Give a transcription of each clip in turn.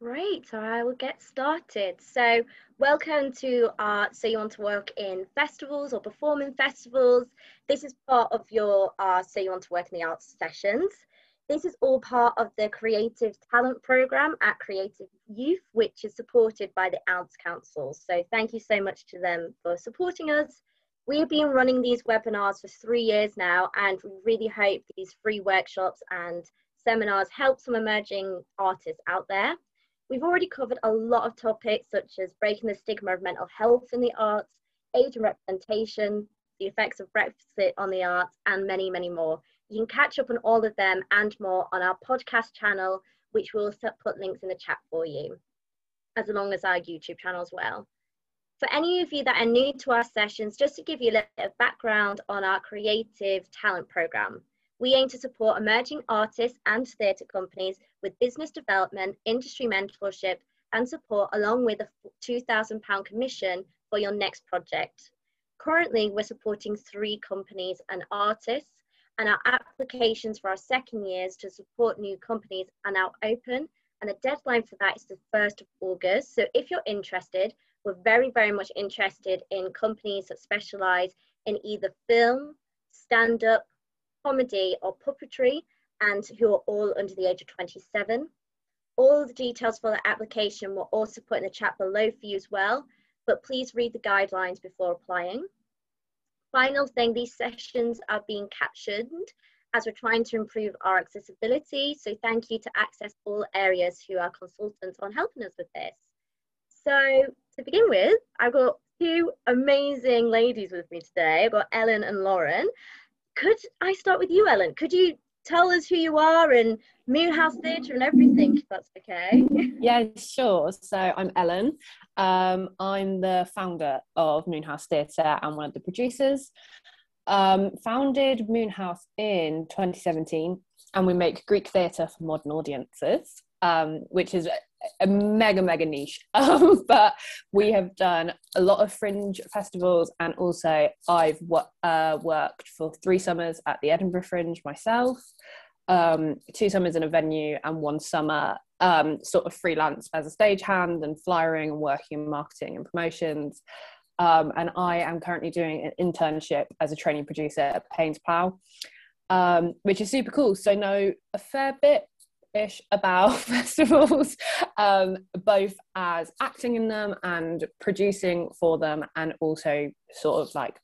Great, so I will get started. So, welcome to our So You Want to Work in Festivals or Perform in Festivals. This is part of your uh, So You Want to Work in the Arts sessions. This is all part of the Creative Talent Programme at Creative Youth, which is supported by the Arts Council. So, thank you so much to them for supporting us. We have been running these webinars for three years now, and we really hope these free workshops and seminars help some emerging artists out there. We've already covered a lot of topics such as breaking the stigma of mental health in the arts, age and representation, the effects of Brexit on the arts, and many, many more. You can catch up on all of them and more on our podcast channel, which we'll put links in the chat for you, as long as our YouTube channel as well. For any of you that are new to our sessions, just to give you a little bit of background on our creative talent program. We aim to support emerging artists and theatre companies with business development, industry mentorship, and support, along with a £2,000 commission for your next project. Currently, we're supporting three companies and artists, and our applications for our second years to support new companies are now open, and the deadline for that is the 1st of August. So if you're interested, we're very, very much interested in companies that specialise in either film, stand up, comedy, or puppetry, and who are all under the age of 27. All the details for the application were also put in the chat below for you as well, but please read the guidelines before applying. Final thing, these sessions are being captioned as we're trying to improve our accessibility. So thank you to Access All Areas who are consultants on helping us with this. So to begin with, I've got two amazing ladies with me today. I've got Ellen and Lauren could I start with you, Ellen? Could you tell us who you are and Moonhouse Theatre and everything, if that's okay? yeah, sure. So I'm Ellen. Um, I'm the founder of Moonhouse Theatre and one of the producers. Um, founded Moonhouse in 2017, and we make Greek theatre for modern audiences, um, which is a mega mega niche. Um, but we have done a lot of fringe festivals and also i've uh, worked for three summers at the edinburgh fringe myself um, two summers in a venue and one summer um, sort of freelance as a stagehand and flyering and working in marketing and promotions. Um, and i am currently doing an internship as a training producer at Paines Plough um, which is super cool. So know a fair bit ish about festivals, um, both as acting in them and producing for them, and also sort of like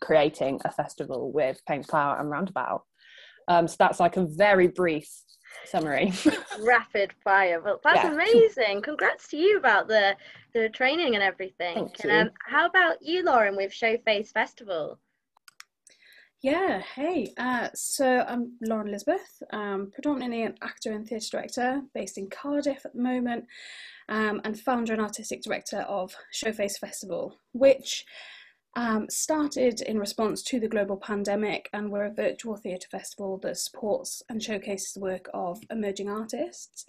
creating a festival with Paines Plough and Roundabout. Um, so that's like a very brief summary. Rapid fire, but that's yeah. amazing. Congrats to you about the the training and everything. Thank you. And, um, how about you, Lauren, with Showface Festival? Yeah, hey. Uh, so I'm Lauren Elizabeth, um, predominantly an actor and theatre director based in Cardiff at the moment, um, and founder and artistic director of Showface Festival, which um, started in response to the global pandemic and we're a virtual theatre festival that supports and showcases the work of emerging artists.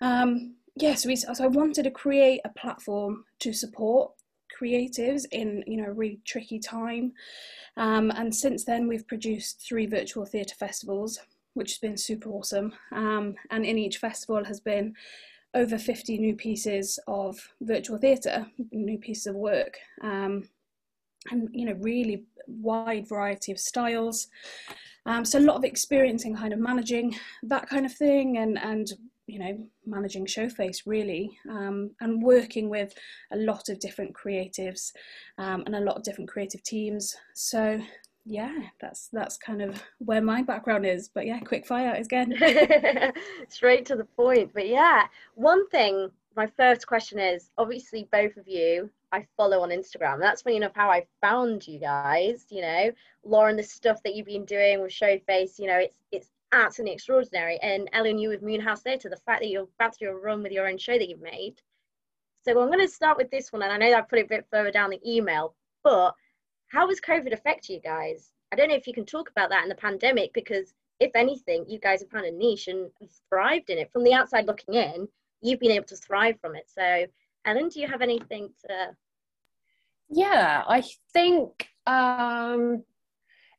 Um, yes, yeah, so, so I wanted to create a platform to support creatives in you know a really tricky time. Um, and since then we've produced three virtual theatre festivals which has been super awesome. Um, and in each festival has been over 50 new pieces of virtual theatre new pieces of work um, and you know really wide variety of styles. Um, so a lot of experience in kind of managing that kind of thing and and you know managing showface really um, and working with a lot of different creatives um, and a lot of different creative teams so yeah that's that's kind of where my background is but yeah quick fire again straight to the point but yeah one thing my first question is obviously both of you I follow on Instagram. That's funny enough how I found you guys. You know, Lauren, the stuff that you've been doing with Showface. You know, it's it's absolutely extraordinary. And Ellen, you with Moonhouse Theatre, the fact that you're about to do a run with your own show that you've made. So I'm going to start with this one, and I know I put it a bit further down the email, but how has COVID affected you guys? I don't know if you can talk about that in the pandemic, because if anything, you guys have found a niche and thrived in it. From the outside looking in, you've been able to thrive from it. So, Ellen, do you have anything to? Yeah, I think um,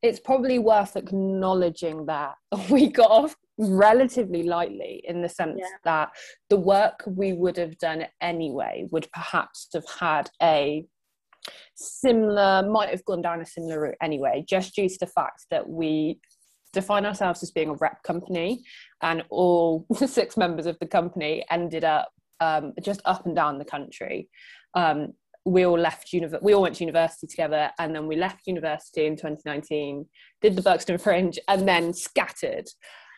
it's probably worth acknowledging that we got off relatively lightly in the sense yeah. that the work we would have done anyway would perhaps have had a similar might have gone down a similar route anyway just due to the fact that we define ourselves as being a rep company and all six members of the company ended up um, just up and down the country um, we all left univ- we all went to university together and then we left university in 2019 did the Buxton Fringe and then scattered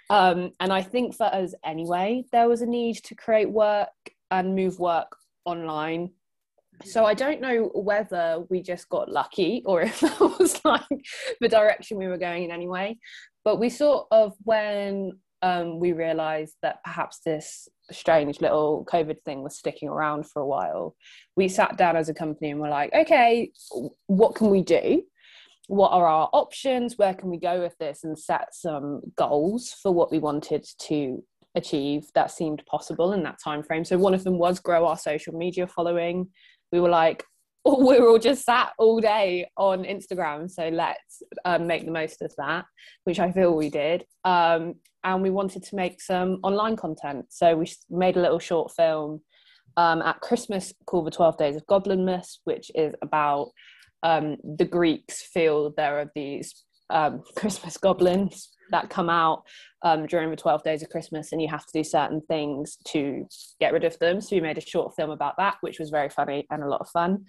um, and I think for us anyway there was a need to create work and move work online so I don't know whether we just got lucky or if that was like the direction we were going in anyway. But we sort of when um, we realised that perhaps this strange little COVID thing was sticking around for a while, we sat down as a company and were like, okay, what can we do? What are our options? Where can we go with this? And set some goals for what we wanted to achieve that seemed possible in that time frame. So one of them was grow our social media following we were like, were all just sat all day on Instagram, so let's um, make the most of that, which I feel we did. Um, and we wanted to make some online content, so we made a little short film um, at Christmas called "The Twelve Days of Goblinmas," which is about um, the Greeks feel there are these um, Christmas goblins that come out um, during the 12 days of Christmas and you have to do certain things to get rid of them. So we made a short film about that, which was very funny and a lot of fun.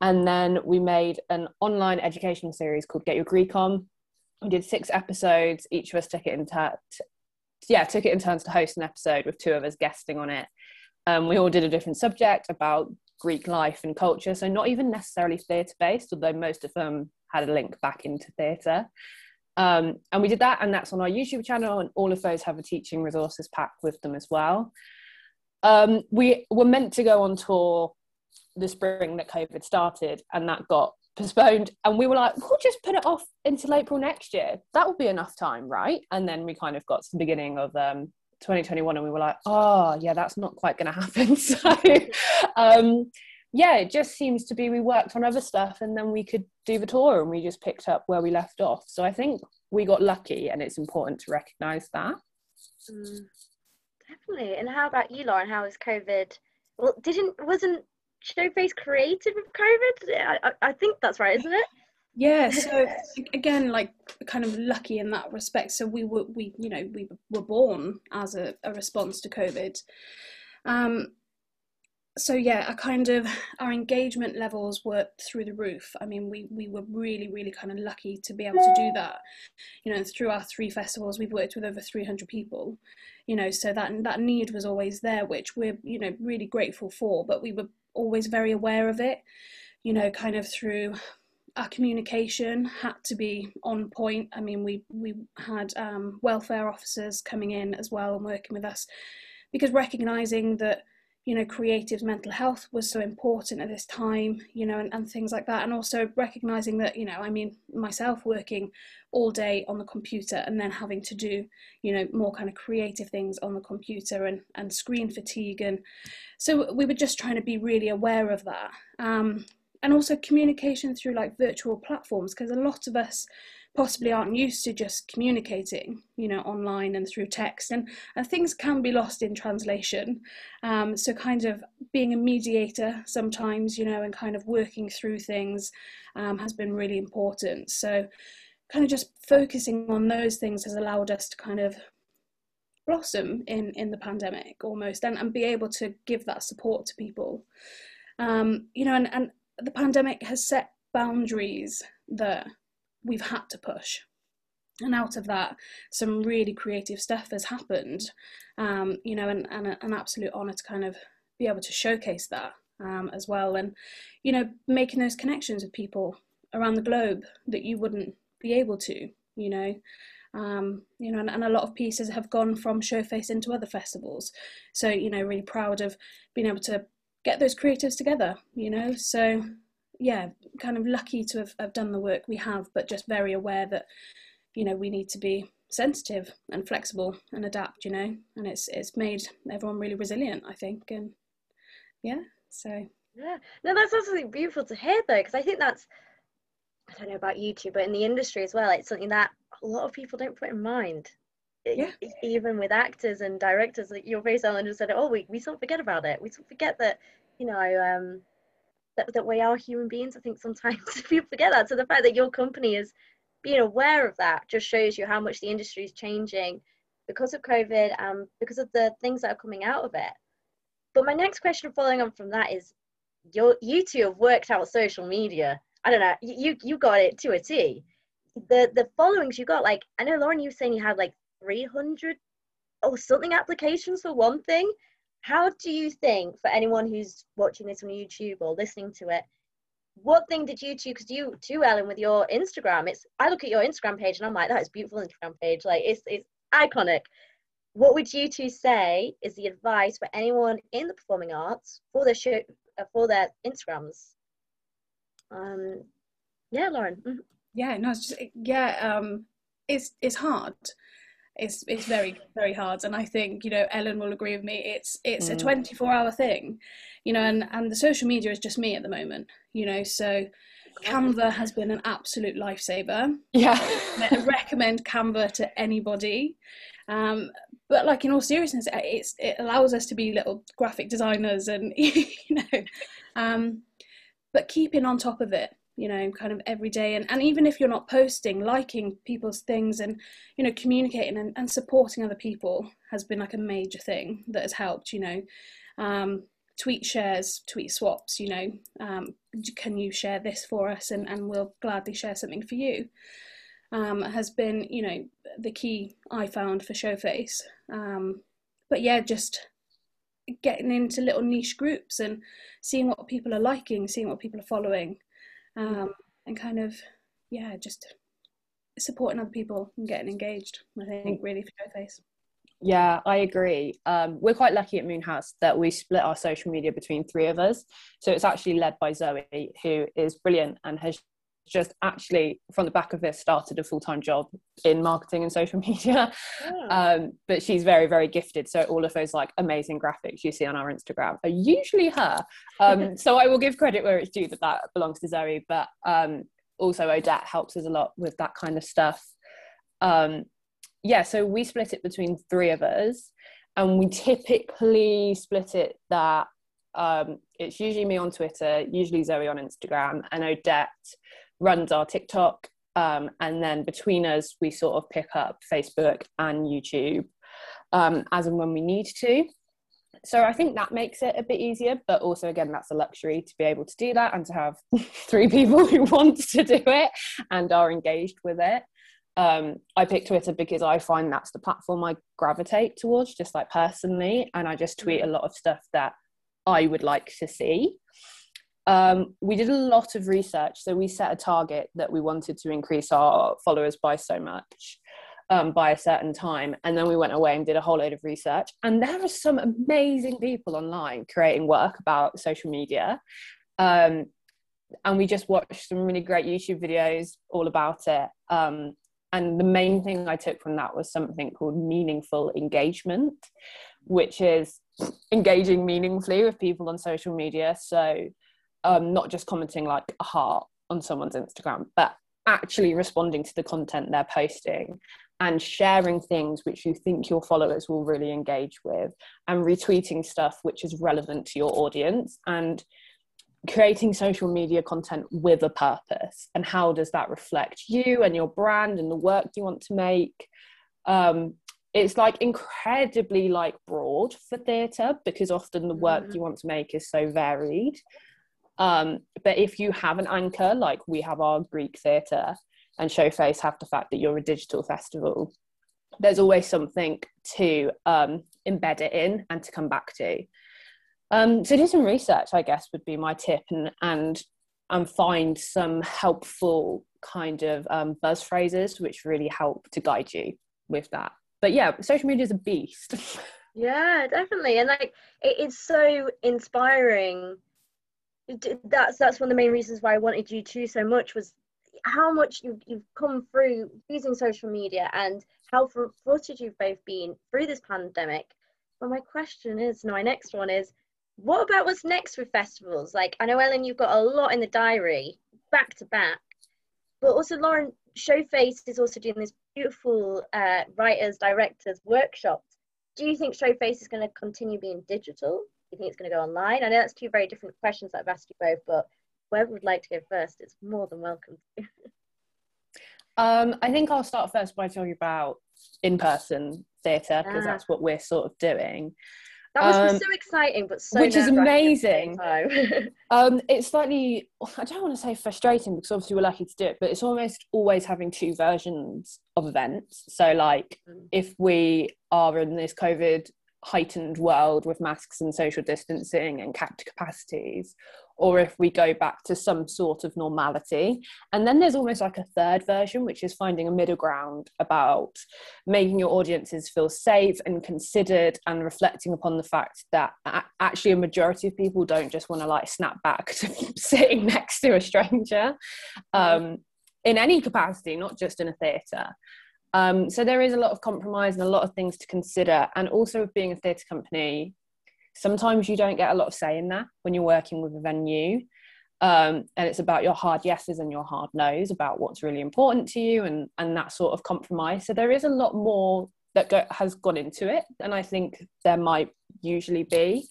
And then we made an online educational series called Get Your Greek On. We did six episodes. Each of us took it in turn. Yeah, took it in turns to host an episode with two of us guesting on it. Um, we all did a different subject about Greek life and culture, so not even necessarily theatre based, although most of them had a link back into theatre. Um, and we did that, and that's on our YouTube channel, and all of those have a teaching resources pack with them as well. Um, we were meant to go on tour the spring that COVID started, and that got postponed. And we were like, we'll just put it off until April next year. That will be enough time, right? And then we kind of got to the beginning of um, 2021, and we were like, oh, yeah, that's not quite going to happen. so, um, yeah, it just seems to be we worked on other stuff and then we could do the tour and we just picked up where we left off. So I think we got lucky and it's important to recognise that. Mm, definitely. And how about you, Lauren? How was COVID? Well, didn't wasn't Showface created with COVID? I, I think that's right, isn't it? Yeah, so again, like kind of lucky in that respect. So we were, we, you know, we were born as a, a response to COVID. Um, so yeah, a kind of our engagement levels were through the roof. I mean, we we were really really kind of lucky to be able to do that. You know, through our three festivals, we've worked with over 300 people. You know, so that that need was always there, which we're you know really grateful for. But we were always very aware of it. You know, kind of through our communication had to be on point. I mean, we we had um, welfare officers coming in as well and working with us because recognizing that you know creative's mental health was so important at this time you know and, and things like that and also recognizing that you know i mean myself working all day on the computer and then having to do you know more kind of creative things on the computer and and screen fatigue and so we were just trying to be really aware of that. Um, and also communication through like virtual platforms because a lot of us possibly aren't used to just communicating, you know, online and through text, and, and things can be lost in translation. Um, so, kind of being a mediator sometimes, you know, and kind of working through things um, has been really important. So, kind of just focusing on those things has allowed us to kind of blossom in in the pandemic almost and, and be able to give that support to people um, you know and, and the pandemic has set boundaries that we've had to push. And out of that some really creative stuff has happened. Um, you know and, and a, an absolute honor to kind of be able to showcase that um, as well. And you know making those connections with people around the globe that you wouldn't be able to you know. Um, you know and, and, a lot of pieces have gone from showface into other festivals. So you know really proud of being able to get those creatives together you know. So yeah, kind of lucky to have, have done the work we have, but just very aware that, you know, we need to be sensitive and flexible and adapt, you know, and it's it's made everyone really resilient, I think, and yeah, so yeah, no, that's absolutely beautiful to hear though, because I think that's I don't know about you two, but in the industry as well, it's something that a lot of people don't put in mind. yeah. even with actors and directors, like your face, Ellen, just said, "Oh, we we sort of forget about it. We sort of forget that, you know, um, that that we are human beings." I think sometimes people forget that. So the fact that your company is being aware of that just shows you how much the industry is changing because of COVID and because of the things that are coming out of it. But my next question, following on from that, is: you you two have worked out social media. I don't know. You you got it to a T. The the followings you got, like I know Lauren, you were saying you had like 300 or something applications for one thing. How do you think, for anyone who's watching this on YouTube or listening to it, what thing did you two, because you too, Ellen, with your Instagram, it's I look at your Instagram page and I'm like, that is beautiful Instagram page. Like it's it's iconic. What would you two say is the advice for anyone in the performing arts for their show, uh, for their Instagrams? Um, yeah, Lauren. Mm-hmm. Yeah, no, it's just yeah. Um, it's it's hard it's it's very very hard. And i think you know ellen will agree with me it's it's mm. a 24 hour thing you know and and the social media is just me at the moment you know so canva has been an absolute lifesaver. Yeah. I recommend canva to anybody. Um, but like in all seriousness it's it allows us to be little graphic designers and you know um, but keeping on top of it you know kind of every day. And, and even if you're not posting liking people's things and you know communicating and, and supporting other people has been like a major thing that has helped you know. Um, tweet shares tweet swaps you know. Um, can you share this for us? And, and we'll gladly share something for you. Um, has been you know the key i found for showface. Um, but yeah just getting into little niche groups and seeing what people are liking seeing what people are following um, and kind of yeah just supporting other people and getting engaged i think really for showface yeah i agree. Um, we're quite lucky at moonhouse that we split our social media between three of us. So it's actually led by zoe who is brilliant and has just actually from the back of this started a full-time job in marketing and social media. Yeah. um, but she's very very gifted. So all of those like amazing graphics you see on our instagram are usually her. Um, so i will give credit where it's due that that belongs to zoe. But um, also odette helps us a lot with that kind of stuff. Um, yeah so we split it between three of us. And we typically split it that um, it's usually me on Twitter, usually Zoe on Instagram, and Odette runs our TikTok. Um, and then between us, we sort of pick up Facebook and YouTube um, as and when we need to. So I think that makes it a bit easier, but also again, that's a luxury to be able to do that and to have three people who want to do it and are engaged with it. Um, I pick Twitter because I find that's the platform I gravitate towards, just like personally, and I just tweet a lot of stuff that I would like to see. Um, we did a lot of research. So we set a target that we wanted to increase our followers by so much um, by a certain time. And then we went away and did a whole load of research. And there are some amazing people online creating work about social media. Um, and we just watched some really great YouTube videos all about it. Um, and the main thing I took from that was something called meaningful engagement, which is engaging meaningfully with people on social media. So um, not just commenting like a heart on someone's Instagram, but actually responding to the content they're posting and sharing things which you think your followers will really engage with and retweeting stuff which is relevant to your audience and creating social media content with a purpose. And how does that reflect you and your brand and the work you want to make? Um, it's like incredibly like broad for theatre because often the work mm-hmm. you want to make is so varied um, but if you have an anchor, like we have our Greek theatre and Showface have the fact that you're a digital festival, there's always something to um, embed it in and to come back to. Um, so do some research, I guess, would be my tip, and and and find some helpful kind of um, buzz phrases which really help to guide you with that. But yeah, social media is a beast. yeah, definitely, and like it, it's so inspiring that's that's one of the main reasons why I wanted you to so much was how much you've, you've come through using social media and how frustrated you've both been through this pandemic. But my question is, my next one is, what about what's next with festivals? Like I know Ellen, you've got a lot in the diary, back to back. But also, Lauren, Showface is also doing this beautiful uh, writers, directors workshops. Do you think Showface is going to continue being digital? Do you think it's going to go online? I know that's two very different questions that I've asked you both, but whoever would like to go first is more than welcome um, I think I'll start first by talking about in-person theatre because yeah. that's what we're sort of doing. That was um, so exciting, but so which is amazing. um, it's slightly, I don't want to say frustrating because obviously we're lucky to do it, but it's almost always having two versions of events. So, like, mm. if we are in this COVID heightened world with masks and social distancing and capped capacities, or if we go back to some sort of normality. And then there's almost like a third version, which is finding a middle ground about making your audiences feel safe and considered and reflecting upon the fact that actually a majority of people don't just want to like snap back to sitting next to a stranger um, in any capacity, not just in a theatre. Um, so there is a lot of compromise and a lot of things to consider. And also, being a theatre company, sometimes you don't get a lot of say in that when you're working with a venue. Um, and it's about your hard yeses and your hard nos about what's really important to you and and that sort of compromise. So there is a lot more that go, has gone into it and i think there might usually be.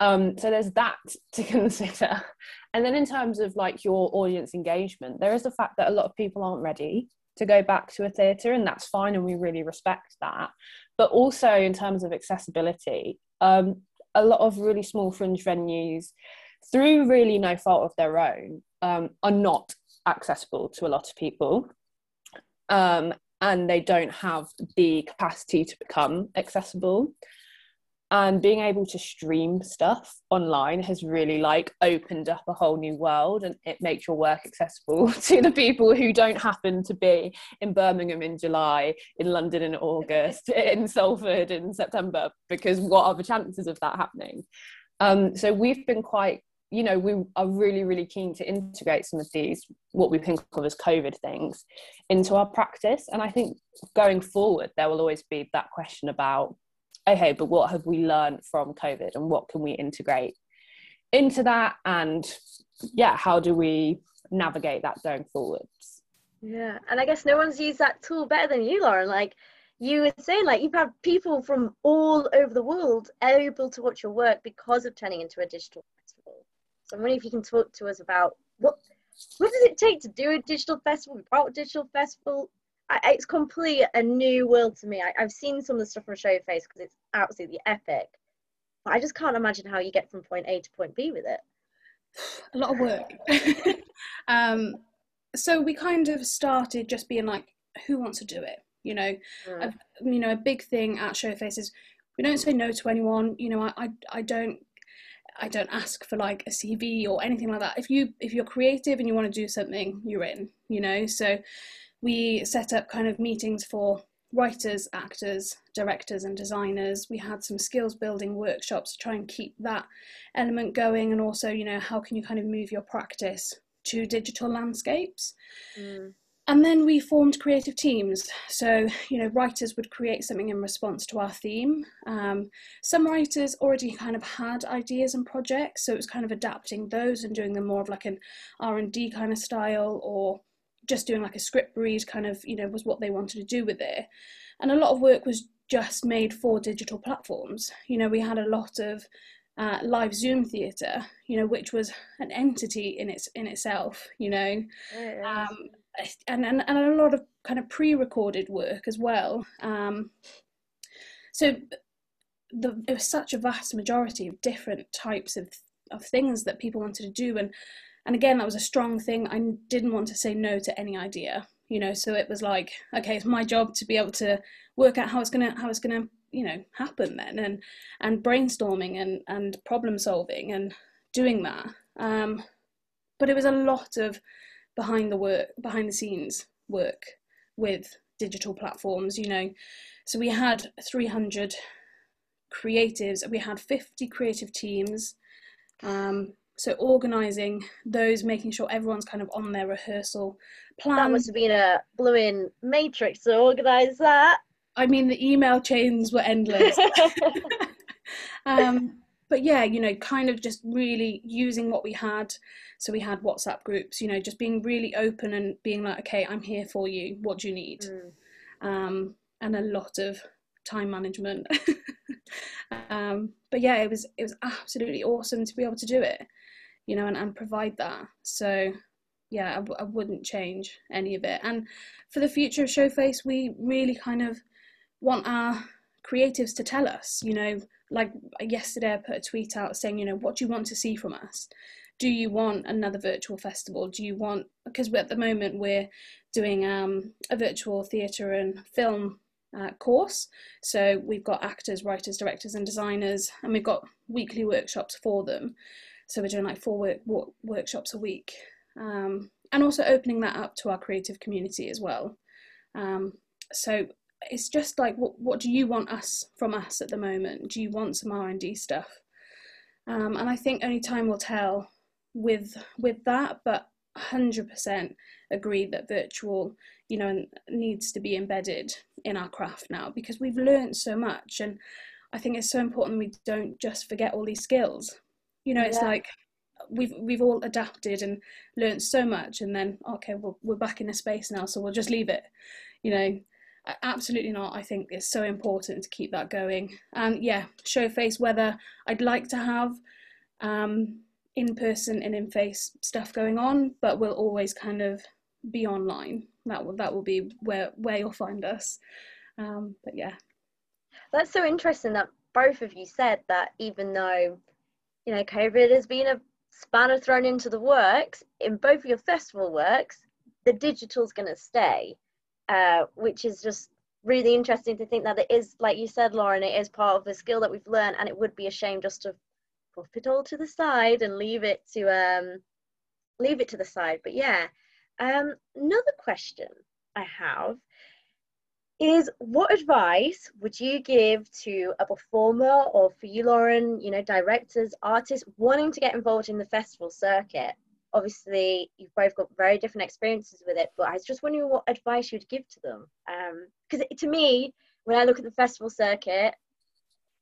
Um, so there's that to consider. And then in terms of like your audience engagement there is the fact that a lot of people aren't ready to go back to a theatre and that's fine and we really respect that but also in terms of accessibility um, a lot of really small fringe venues, through really no fault of their own, um, are not accessible to a lot of people. Um, and they don't have the capacity to become accessible and being able to stream stuff online has really like opened up a whole new world and it makes your work accessible to the people who don't happen to be in Birmingham in July, in London in August, in Salford in September, because what are the chances of that happening? Um, so we've been quite, you know, we are really, really keen to integrate some of these, what we think of as COVID things, into our practice. And I think going forward, there will always be that question about okay, but what have we learned from COVID and what can we integrate into that? And yeah, how do we navigate that going forwards? Yeah, and I guess no one's used that tool better than you, Lauren. Like you were saying, like you've had people from all over the world able to watch your work because of turning into a digital festival. So I'm wondering if you can talk to us about what what does it take to do a digital festival without a digital festival? I, it's complete a new world to me. I, have seen some of the stuff from Showface because it's absolutely epic. But I just can't imagine how you get from point A to point B with it. A lot of work. um, so we kind of started just being like, who wants to do it? You know, mm. you know, a big thing at Showface is we don't say no to anyone. You know, I, I, I don't I don't ask for like a CV or anything like that. If you if you're creative and you want to do something, you're in, you know. So we set up kind of meetings for writers, actors, directors, and designers. We had some skills building workshops to try and keep that element going, and also, you know, how can you kind of move your practice to digital landscapes? Mm. And then we formed creative teams. So, you know, writers would create something in response to our theme. Um, some writers already kind of had ideas and projects, so it was kind of adapting those and doing them more of like an R and D kind of style, or just doing like a script read kind of you know was what they wanted to do with it. And a lot of work was just made for digital platforms. You know we had a lot of uh, live zoom theatre you know which was an entity in its in itself you know? Um, and, and and a lot of kind of pre-recorded work as well. Um, so the, there was such a vast majority of different types of of things that people wanted to do and and again that was a strong thing. I didn't want to say no to any idea you know so it was like okay it's my job to be able to work out how it's gonna how it's gonna you know happen then and and brainstorming and and problem solving and doing that. Um but it was a lot of behind the work behind the scenes work with digital platforms you know. So we had 300 creatives we had 50 creative teams um, so organizing those making sure everyone's kind of on their rehearsal plan that must have been a blowing matrix to organize that i mean the email chains were endless um, but yeah, you know, kind of just really using what we had. So we had WhatsApp groups, you know, just being really open and being like, okay, I'm here for you. What do you need? Mm. Um, and a lot of time management. um, but yeah, it was it was absolutely awesome to be able to do it, you know, and, and provide that. So yeah, I w- I wouldn't change any of it. And for the future of Showface, we really kind of want our creatives to tell us, you know, like yesterday I put a tweet out saying, you know, what do you want to see from us? Do you want another virtual festival? Do you want because at the moment we're doing um, a virtual theatre and film uh, course. So we've got actors, writers, directors, and designers, and we've got weekly workshops for them. So we're doing like four work, workshops a week, um, and also opening that up to our creative community as well. Um, so it's just like what what do you want us from us at the moment? Do you want some r&d stuff? Um, and i think only time will tell with with that but 100% agree that virtual you know needs to be embedded in our craft now because we've learned so much. And i think it's so important we don't just forget all these skills you know it's yeah. like we've we've all adapted and learned so much and then okay well we're back in the space now so we'll just leave it. You know absolutely not. I think it's so important to keep that going. And yeah show face whether i'd like to have um, in person and in face stuff going on but we'll always kind of be online. That will that will be where where you'll find us. Um, but yeah. That's so interesting that both of you said that even though you know covid has been a spanner thrown into the works in both of your festival works the digital's going to stay uh, which is just really interesting to think that it is, like you said, Lauren, it is part of the skill that we've learned, and it would be a shame just to put it all to the side and leave it to um, leave it to the side. But yeah, um, another question I have is what advice would you give to a performer or for you lauren you know directors artists wanting to get involved in the festival circuit? Obviously you've both got very different experiences with it but i was just wondering what advice you'd give to them. Because um, to me when i look at the festival circuit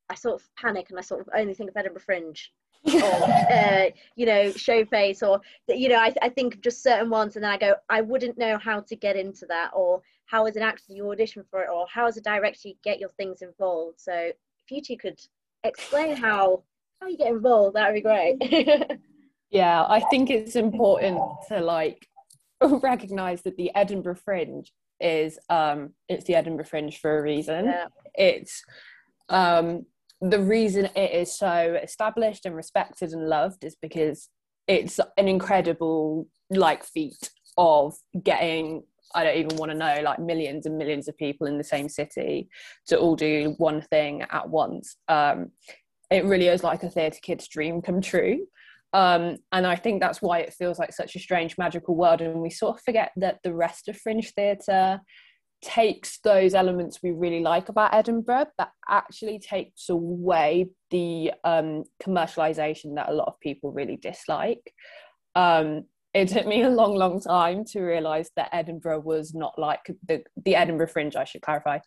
i sort of panic and i sort of only think of edinburgh fringe or uh, you know showface or you know I, I think of just certain ones and then i go i wouldn't know how to get into that or how as an actor you audition for it or how as a director you get your things involved so if you two could explain how how you get involved that would be great Yeah, I think it's important to like recognize that the Edinburgh Fringe is um it's the Edinburgh Fringe for a reason. Yeah. It's um the reason it is so established and respected and loved is because it's an incredible like feat of getting I don't even want to know like millions and millions of people in the same city to all do one thing at once. Um, it really is like a theatre kid's dream come true. Um, and I think that's why it feels like such a strange magical world. And we sort of forget that the rest of fringe theatre takes those elements we really like about Edinburgh, but actually takes away the um, commercialization that a lot of people really dislike. Um, it took me a long, long time to realize that Edinburgh was not like the the Edinburgh Fringe. I should clarify,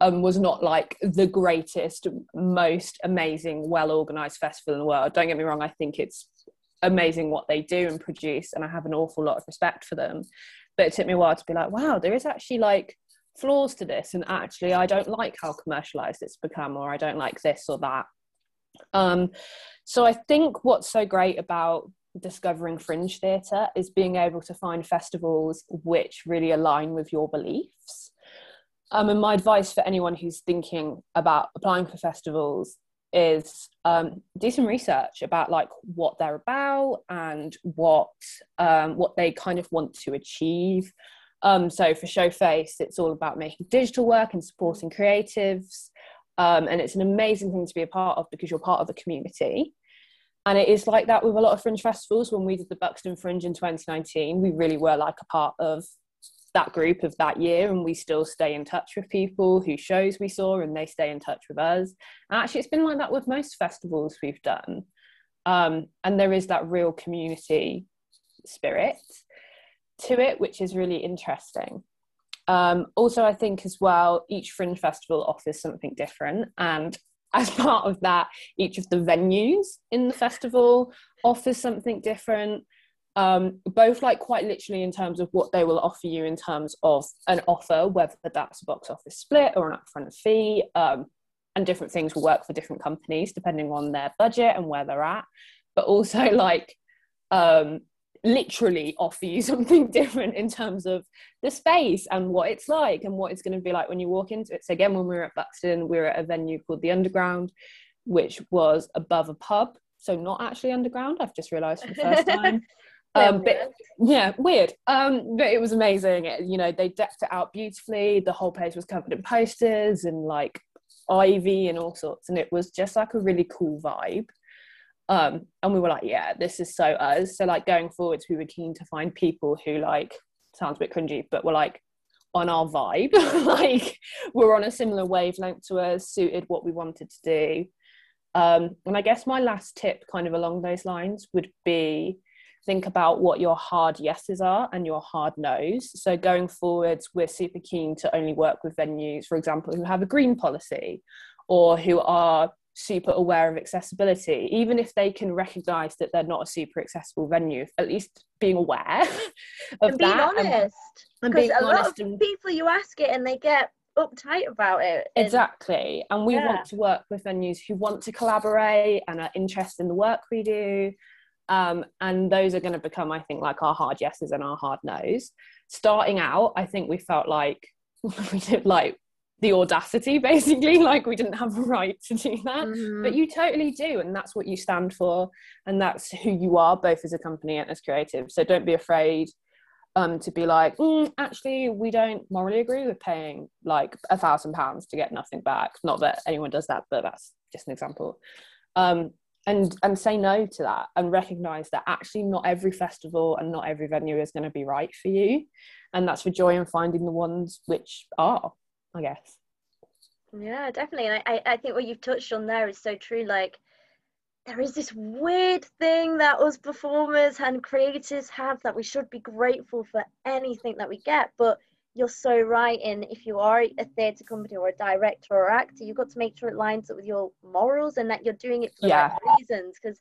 um, was not like the greatest, most amazing, well organized festival in the world. Don't get me wrong. I think it's amazing what they do and produce and i have an awful lot of respect for them but it took me a while to be like wow there is actually like flaws to this and actually i don't like how commercialized it's become or i don't like this or that um, so i think what's so great about discovering fringe theatre is being able to find festivals which really align with your beliefs um, and my advice for anyone who's thinking about applying for festivals is um, do some research about like what they're about and what um, what they kind of want to achieve. Um, so for Showface, it's all about making digital work and supporting creatives, um, and it's an amazing thing to be a part of because you're part of a community. And it is like that with a lot of fringe festivals. When we did the Buxton Fringe in 2019, we really were like a part of that group of that year and we still stay in touch with people whose shows we saw and they stay in touch with us. And actually it's been like that with most festivals we've done. Um, and there is that real community spirit to it which is really interesting. Um, also i think as well each fringe festival offers something different and as part of that, each of the venues in the festival offers something different. Um, both like quite literally in terms of what they will offer you in terms of an offer, whether that's a box office split or an upfront fee, um, and different things will work for different companies depending on their budget and where they're at. But also like um, literally offer you something different in terms of the space and what it's like and what it's going to be like when you walk into it. So again, when we were at Buxton, we were at a venue called the Underground, which was above a pub, so not actually underground. I've just realised for the first time. um, but yeah, weird. Um, but it was amazing. It, you know, they decked it out beautifully. The whole place was covered in posters and like ivy and all sorts, and it was just like a really cool vibe um and we were like yeah this is so us. So like going forwards we were keen to find people who like sounds a bit cringy but were like on our vibe. Like we're on a similar wavelength to us suited what we wanted to do. Um and i guess my last tip kind of along those lines would be think about what your hard yeses are and your hard no's so going forwards we're super keen to only work with venues for example who have a green policy or who are super aware of accessibility, even if they can recognize that they're not a super accessible venue, at least being aware of and being that. honest. Because a lot of and... people you ask it and they get uptight about it. And... Exactly. And we yeah. want to work with venues who want to collaborate and are interested in the work we do. Um, and those are going to become, I think, like our hard yeses and our hard nos. Starting out, I think we felt like we did like the audacity basically like we didn't have a right to do that. Mm-hmm. but you totally do and that's what you stand for and that's who you are both as a company and as creative. So don't be afraid um, to be like mm, actually we don't morally agree with paying like a thousand pounds to get nothing back. Not that anyone does that but that's just an example. Um, and and say no to that and recognize that actually not every festival and not every venue is going to be right for you. And that's for joy in finding the ones which are I guess. Yeah, definitely. And I, I think what you've touched on there is so true. Like, there is this weird thing that us performers and creators have that we should be grateful for anything that we get. But you're so right in if you are a theatre company or a director or actor, you've got to make sure it lines up with your morals and that you're doing it for yeah. the right reasons. Because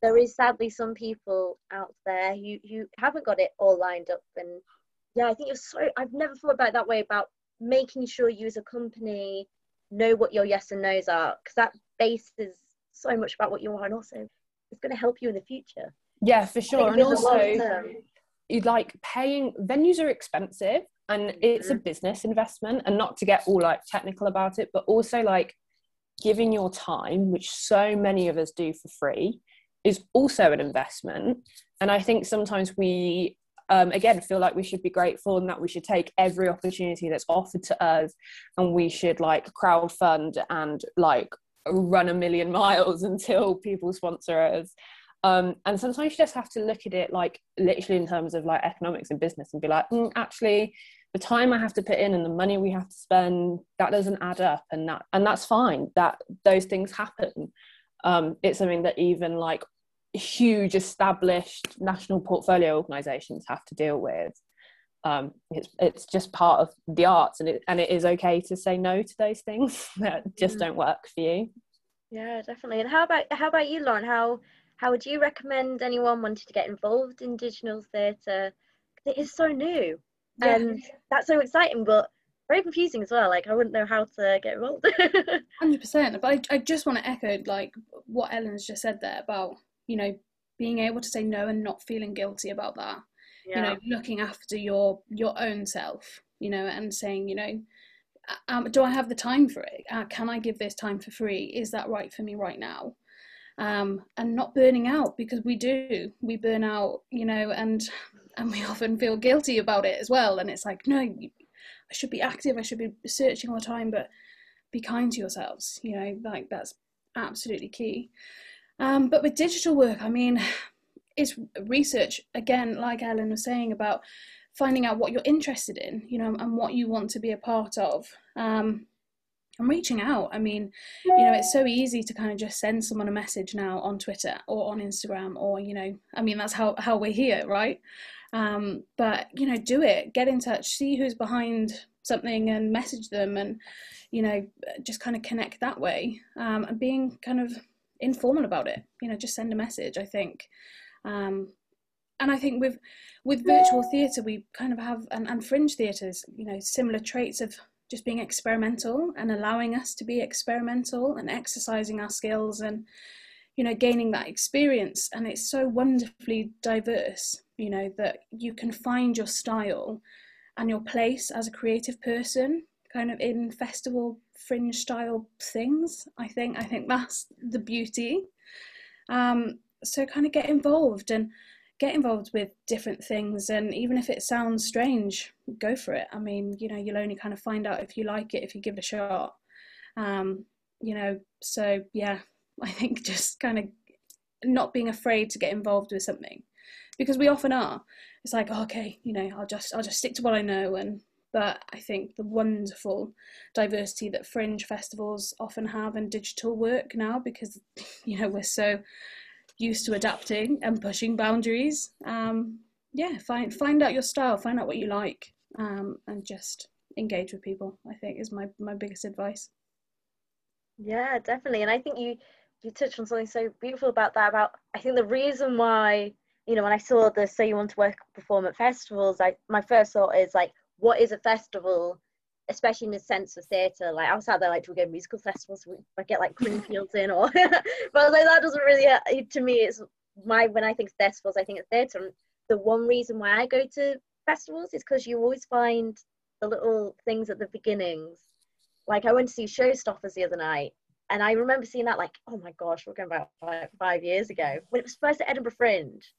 there is sadly some people out there who, who haven't got it all lined up. And yeah, I think you're so, I've never thought about that way about making sure you as a company know what your yes and no's are because that bases so much about what you are and also it's going to help you in the future. Yeah for sure. And also you'd like paying venues are expensive and mm-hmm. it's a business investment and not to get all like technical about it but also like giving your time which so many of us do for free is also an investment. And i think sometimes we um, again feel like we should be grateful and that we should take every opportunity that's offered to us and we should like crowd fund and like run a million miles until people sponsor us. Um, and sometimes you just have to look at it like literally in terms of like economics and business and be like mm, actually the time i have to put in and the money we have to spend that doesn't add up and that and that's fine. That those things happen. Um, it's something that even like huge established national portfolio organizations have to deal with. Um, it's it's just part of the arts and it and it is okay to say no to those things that just mm. don't work for you. Yeah definitely. And how about how about you lauren how how would you recommend anyone wanting to get involved in digital theatre? It is so new yeah. and that's so exciting but very confusing as well. Like i wouldn't know how to get involved. 100% but I, I just want to echo like what ellen's just said there about you know being able to say no and not feeling guilty about that. Yeah. you know looking after your your own self you know and saying you know um, do i have the time for it? Uh, can i give this time for free? Is that right for me right now? Um, and not burning out because we do. We burn out you know and and we often feel guilty about it as well. And it's like no i should be active. I should be searching all the time but be kind to yourselves. You know like that's absolutely key um, but with digital work, I mean, it's research again, like Ellen was saying about finding out what you're interested in, you know, and what you want to be a part of. Um, and reaching out. I mean, you know, it's so easy to kind of just send someone a message now on Twitter or on Instagram, or you know, I mean, that's how how we're here, right? Um, but you know, do it. Get in touch. See who's behind something and message them and you know just kind of connect that way um, and being kind of informal about it you know just send a message i think. Um, and i think with with virtual theatre we kind of have and, and fringe theatres you know similar traits of just being experimental and allowing us to be experimental and exercising our skills and you know gaining that experience. And it's so wonderfully diverse you know that you can find your style and your place as a creative person kind of in festival fringe style things. I think i think that's the beauty. Um, so kind of get involved and get involved with different things and even if it sounds strange go for it. I mean you know you'll only kind of find out if you like it if you give it a shot. Um, you know so yeah i think just kind of not being afraid to get involved with something because we often are. It's like oh, okay you know i'll just i'll just stick to what i know and but i think the wonderful diversity that fringe festivals often have in digital work now because you know we're so used to adapting and pushing boundaries. Um, yeah find find out your style find out what you like um, and just engage with people i think is my my biggest advice. Yeah definitely. And i think you you touched on something so beautiful about that about i think the reason why you know when i saw the so you want to work perform at festivals i my first thought is like what is a festival especially in the sense of theatre like i was out there like do we go to musical festivals i get like creamfields in or but I was like that doesn't really uh, to me it's my when i think festivals i think it's theatre and the one reason why i go to festivals is because you always find the little things at the beginnings. Like i went to see showstoppers the other night and i remember seeing that like oh my gosh we're going back five, five years ago when it was first at edinburgh fringe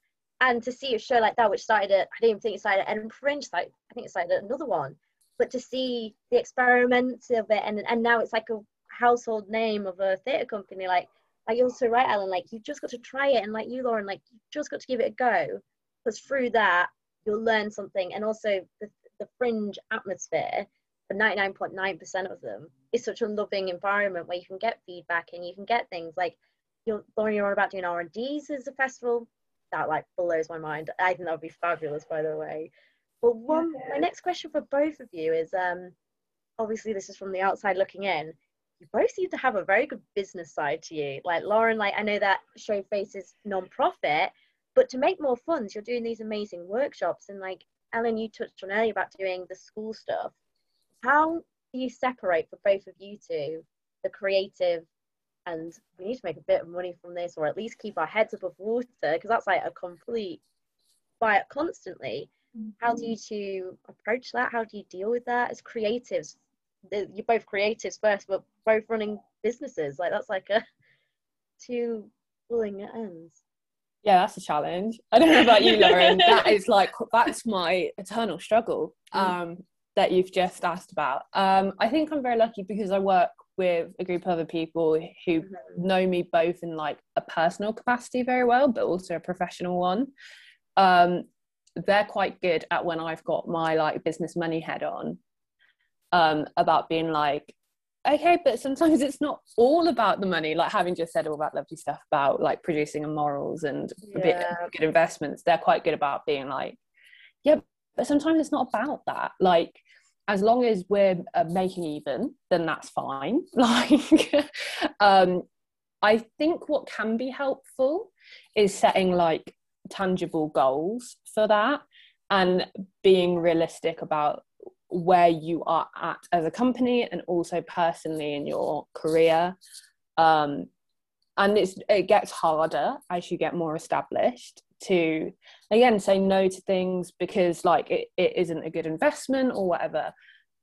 and to see a show like that which started at i didn't even think it started at edinburgh fringe like i think it started at another one. But to see the experiments of it and and now it's like a household name of a theatre company like like you're so right Ellen like you've just got to try it. And like you Lauren like you've just got to give it a go. Because through that you'll learn something. And also the, the fringe atmosphere for 99.9% of them is such a loving environment where you can get feedback and you can get things. Like you're Lauren you're all about doing R&Ds as a festival that like blows my mind I think that would be fabulous by the way well, one my next question for both of you is um, obviously this is from the outside looking in. You both seem to have a very good business side to you. Like Lauren, like I know that Showface is non-profit, but to make more funds, you're doing these amazing workshops. And like Ellen, you touched on earlier about doing the school stuff. How do you separate for both of you two the creative and we need to make a bit of money from this or at least keep our heads above water because that's like a complete fight constantly. How do you two approach that? How do you deal with that? As creatives you're both creatives first but both running businesses. Like that's like a two pulling ends. Yeah that's a challenge. I don't know about you lauren. That is like that's my eternal struggle mm. um, that you've just asked about. Um, i think i'm very lucky because i work with a group of other people who mm-hmm. know me both in like a personal capacity very well but also a professional one um, they're quite good at when I've got my like business money head on um, about being like, okay, but sometimes it's not all about the money. Like having just said all that lovely stuff about like producing and morals and yeah. a bit good investments, they're quite good about being like, yeah, but sometimes it's not about that. Like as long as we're uh, making even, then that's fine. Like, um, I think what can be helpful is setting like tangible goals for that and being realistic about where you are at as a company and also personally in your career um, and it's it gets harder as you get more established to again say no to things because like it, it isn't a good investment or whatever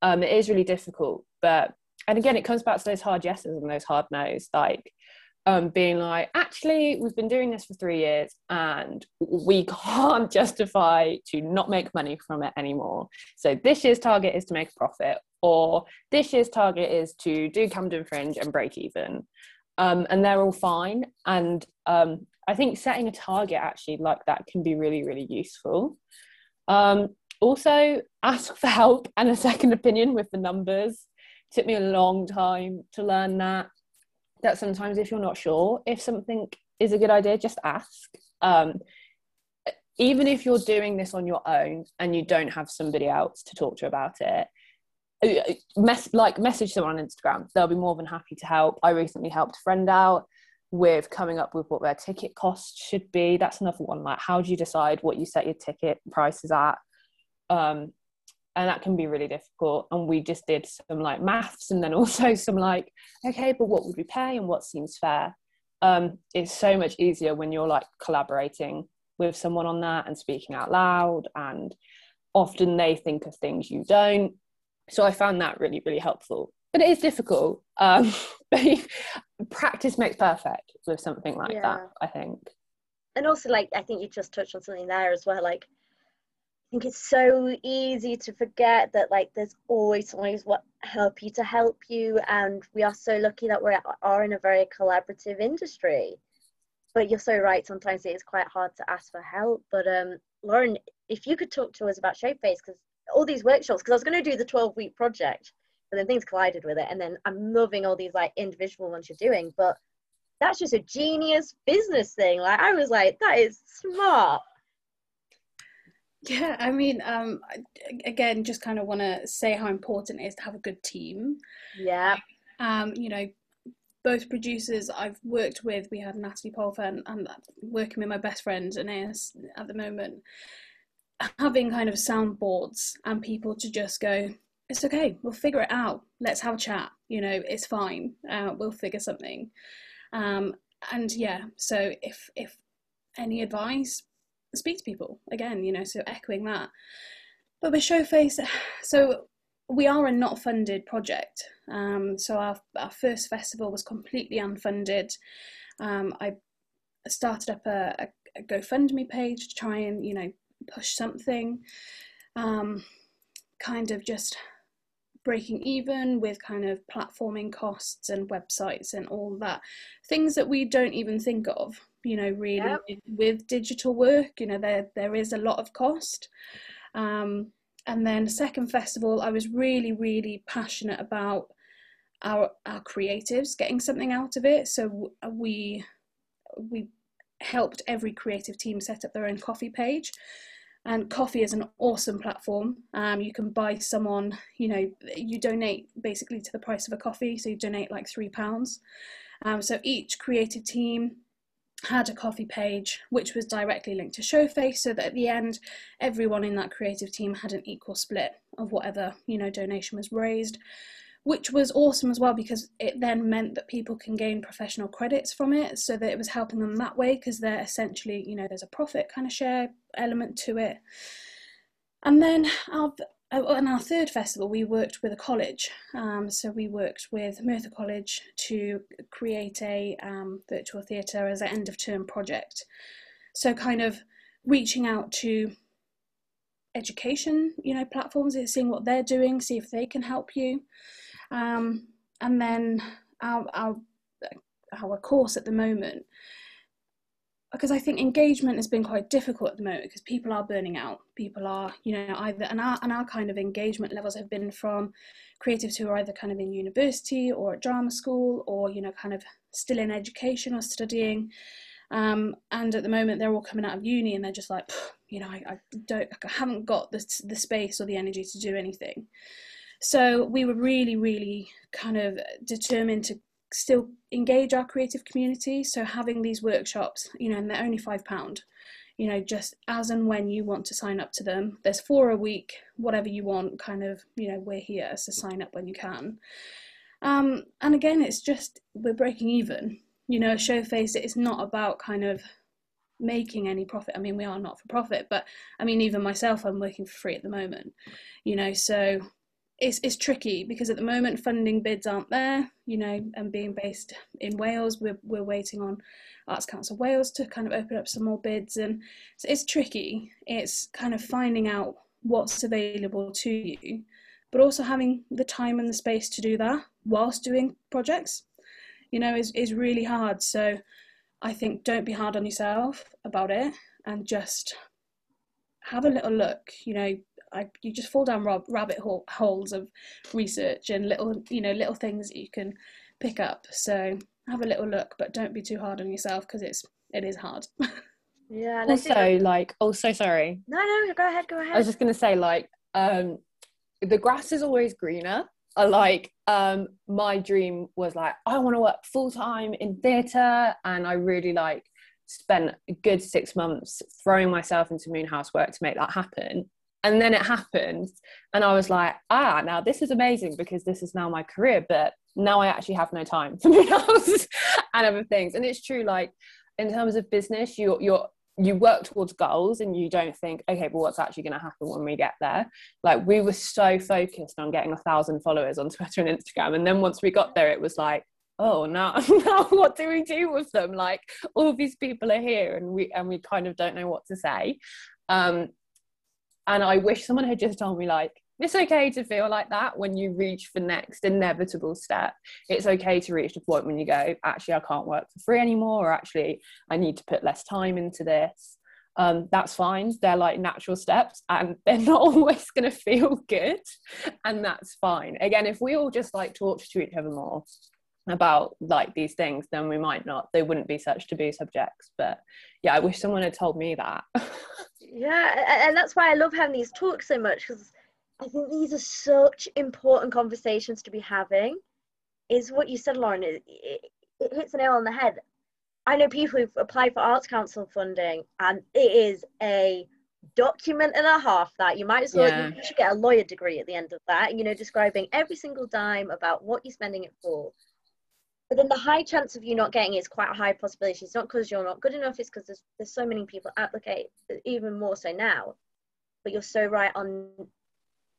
um, it is really difficult but and again it comes back to those hard yeses and those hard no's like um, being like, actually, we've been doing this for three years and we can't justify to not make money from it anymore. So this year's target is to make a profit, or this year's target is to do Camden Fringe and break even. Um, and they're all fine. And um, I think setting a target actually like that can be really, really useful. Um, also, ask for help and a second opinion with the numbers. It took me a long time to learn that that sometimes if you're not sure if something is a good idea, just ask. Um, even if you're doing this on your own and you don't have somebody else to talk to about it, uh, mess like message someone on Instagram. They'll be more than happy to help. I recently helped a friend out with coming up with what their ticket cost should be. That's another one. Like, how do you decide what you set your ticket prices at? Um, and that can be really difficult. And we just did some like maths and then also some like, okay, but what would we pay and what seems fair? Um, it's so much easier when you're like collaborating with someone on that and speaking out loud and often they think of things you don't so i found that really really helpful but it is difficult um, practice makes perfect with something like yeah. that i think and also like i think you just touched on something there as well like i think it's so easy to forget that like there's always always what help you to help you and we are so lucky that we are in a very collaborative industry but you're so right. Sometimes it is quite hard to ask for help. But um, Lauren, if you could talk to us about Showface, because all these workshops, because I was going to do the 12 week project, but then things collided with it. And then I'm loving all these like individual ones you're doing. But that's just a genius business thing. Like I was like, that is smart. Yeah, I mean, um, again, just kind of want to say how important it is to have a good team. Yeah. Um, you know, both producers I've worked with, we had Natalie Polfer and, and working with my best friend Aeneas at the moment, having kind of soundboards and people to just go, it's okay, we'll figure it out. Let's have a chat. You know, it's fine. Uh, we'll figure something. Um, and yeah, so if if any advice, speak to people again. You know, so echoing that. But with Showface, so we are a not funded project. Um, so our, our first festival was completely unfunded. Um, I started up a, a, a, GoFundMe page to try and, you know, push something. Um, kind of just breaking even with kind of platforming costs and websites and all that. Things that we don't even think of, you know, really yep. with digital work, you know, there there is a lot of cost. Um, and then second festival i was really really passionate about our our creatives getting something out of it so we we helped every creative team set up their own Ko-fi page and Ko-fi is an awesome platform. Um, you can buy someone you know you donate basically to the price of a coffee so you donate like three pounds. Um, so each creative team had a Ko-fi page which was directly linked to Showface so that at the end everyone in that creative team had an equal split of whatever you know donation was raised which was awesome as well because it then meant that people can gain professional credits from it so that it was helping them that way because they're essentially you know there's a profit kind of share element to it and then our uh, on our third festival, we worked with a college. Um, so we worked with Merthyr College to create a um, virtual theatre as an end of term project. So kind of reaching out to education, you know, platforms, seeing what they're doing, see if they can help you. Um, and then our, our our course at the moment because I think engagement has been quite difficult at the moment because people are burning out. People are, you know, either and our and our kind of engagement levels have been from creatives who are either kind of in university or at drama school or you know kind of still in education or studying. Um, and at the moment they're all coming out of uni and they're just like, you know, I, I don't, I haven't got the the space or the energy to do anything. So we were really, really kind of determined to still engage our creative community. So having these workshops, you know, and they're only five pound, you know, just as and when you want to sign up to them. There's four a week, whatever you want, kind of, you know, we're here, so sign up when you can. Um, and again, it's just we're breaking even. You know, a Showface it's not about kind of making any profit. I mean, we are not for profit, but I mean, even myself, I'm working for free at the moment. You know, so it's, it's tricky because at the moment funding bids aren't there, you know, and being based in Wales, we're, we're waiting on Arts Council Wales to kind of open up some more bids. And so it's tricky. It's kind of finding out what's available to you, but also having the time and the space to do that whilst doing projects, you know, is, is really hard. So I think don't be hard on yourself about it and just have a little look, you know, I, you just fall down rabbit hole, holes of research and little you know little things that you can pick up. So have a little look, but don't be too hard on yourself because it's it is hard. Yeah. Also, like, also sorry. No, no, go ahead, go ahead. I was just gonna say, like, um, the grass is always greener I like um my dream was like I want to work full time in theatre and I really like spent a good six months throwing myself into Moonhouse work to make that happen and then it happened. And I was like ah now this is amazing because this is now my career but now I actually have no time for Moonhouse and other things. And it's true like in terms of business you you're you work towards goals and you don't think okay but what's actually going to happen when we get there? Like we were so focused on getting a thousand followers on twitter and instagram. And then once we got there it was like oh now now what do we do with them? Like all these people are here and we and we kind of don't know what to say. Um and i wish someone had just told me like it's okay to feel like that when you reach the next inevitable step. It's okay to reach the point when you go, actually, I can't work for free anymore, or actually, I need to put less time into this. Um, that's fine. They're like natural steps and they're not always going to feel good. And that's fine. Again, if we all just like talk to each other more about like these things, then we might not, they wouldn't be such taboo subjects. But yeah, I wish someone had told me that. yeah. And that's why I love having these talks so much because I think these are such important conversations to be having. Is what you said, Lauren. It, it, it hits the nail on the head. I know people who've applied for Arts Council funding, and it is a document and a half that you might as well yeah. you should get a lawyer degree at the end of that you know describing every single dime about what you're spending it for but then the high chance of you not getting it is quite a high possibility. It's not because you're not good enough it's because there's, there's so many people applicate even more so now. But you're so right on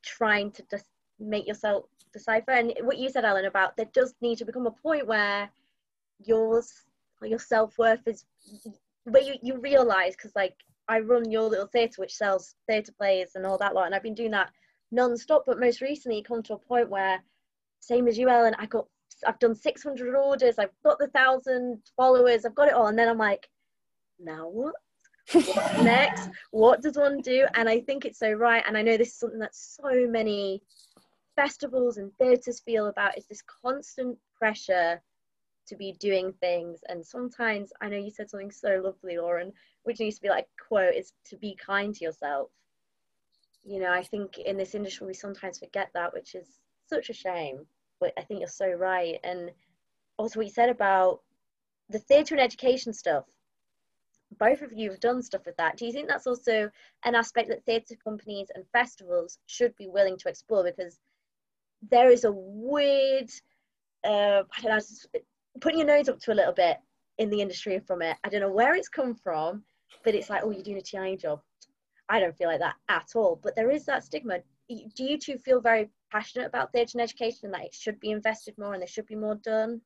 trying to just make yourself decipher. And what you said ellen about there does need to become a point where yours or your self-worth is where you, you realize because like i run your little theatre which sells theatre plays and all that lot and i've been doing that non-stop but most recently come to a point where same as you ellen i got i've done 600 orders i've got the thousand followers i've got it all and then i'm like now what What's next? What does one do? And I think it's so right. And I know this is something that so many festivals and theatres feel about is this constant pressure to be doing things. And sometimes I know you said something so lovely, Lauren, which needs to be like quote is to be kind to yourself. You know, I think in this industry we sometimes forget that, which is such a shame. But I think you're so right. And also what you said about the theatre and education stuff both of you have done stuff with that. Do you think that's also an aspect that theatre companies and festivals should be willing to explore? Because there is a weird, uh, I don't know, putting your nose up to a little bit in the industry from it. I don't know where it's come from, but it's like, oh, you're doing a TI job. I don't feel like that at all. But there is that stigma. Do you two feel very passionate about theatre and education and that it should be invested more and there should be more done?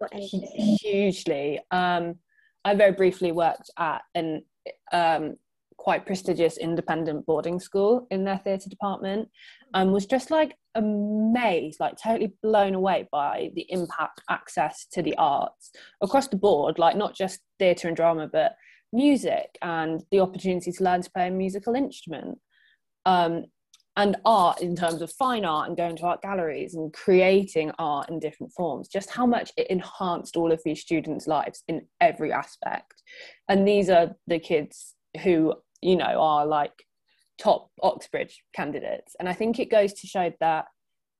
Got anything? Hugely. Um, I very briefly worked at an um, quite prestigious independent boarding school in their theatre department and was just like amazed, like totally blown away by the impact access to the arts across the board, like not just theatre and drama, but music and the opportunity to learn to play a musical instrument. Um, and art in terms of fine art and going to art galleries and creating art in different forms just how much it enhanced all of these students lives in every aspect. And these are the kids who you know are like top oxbridge candidates. And i think it goes to show that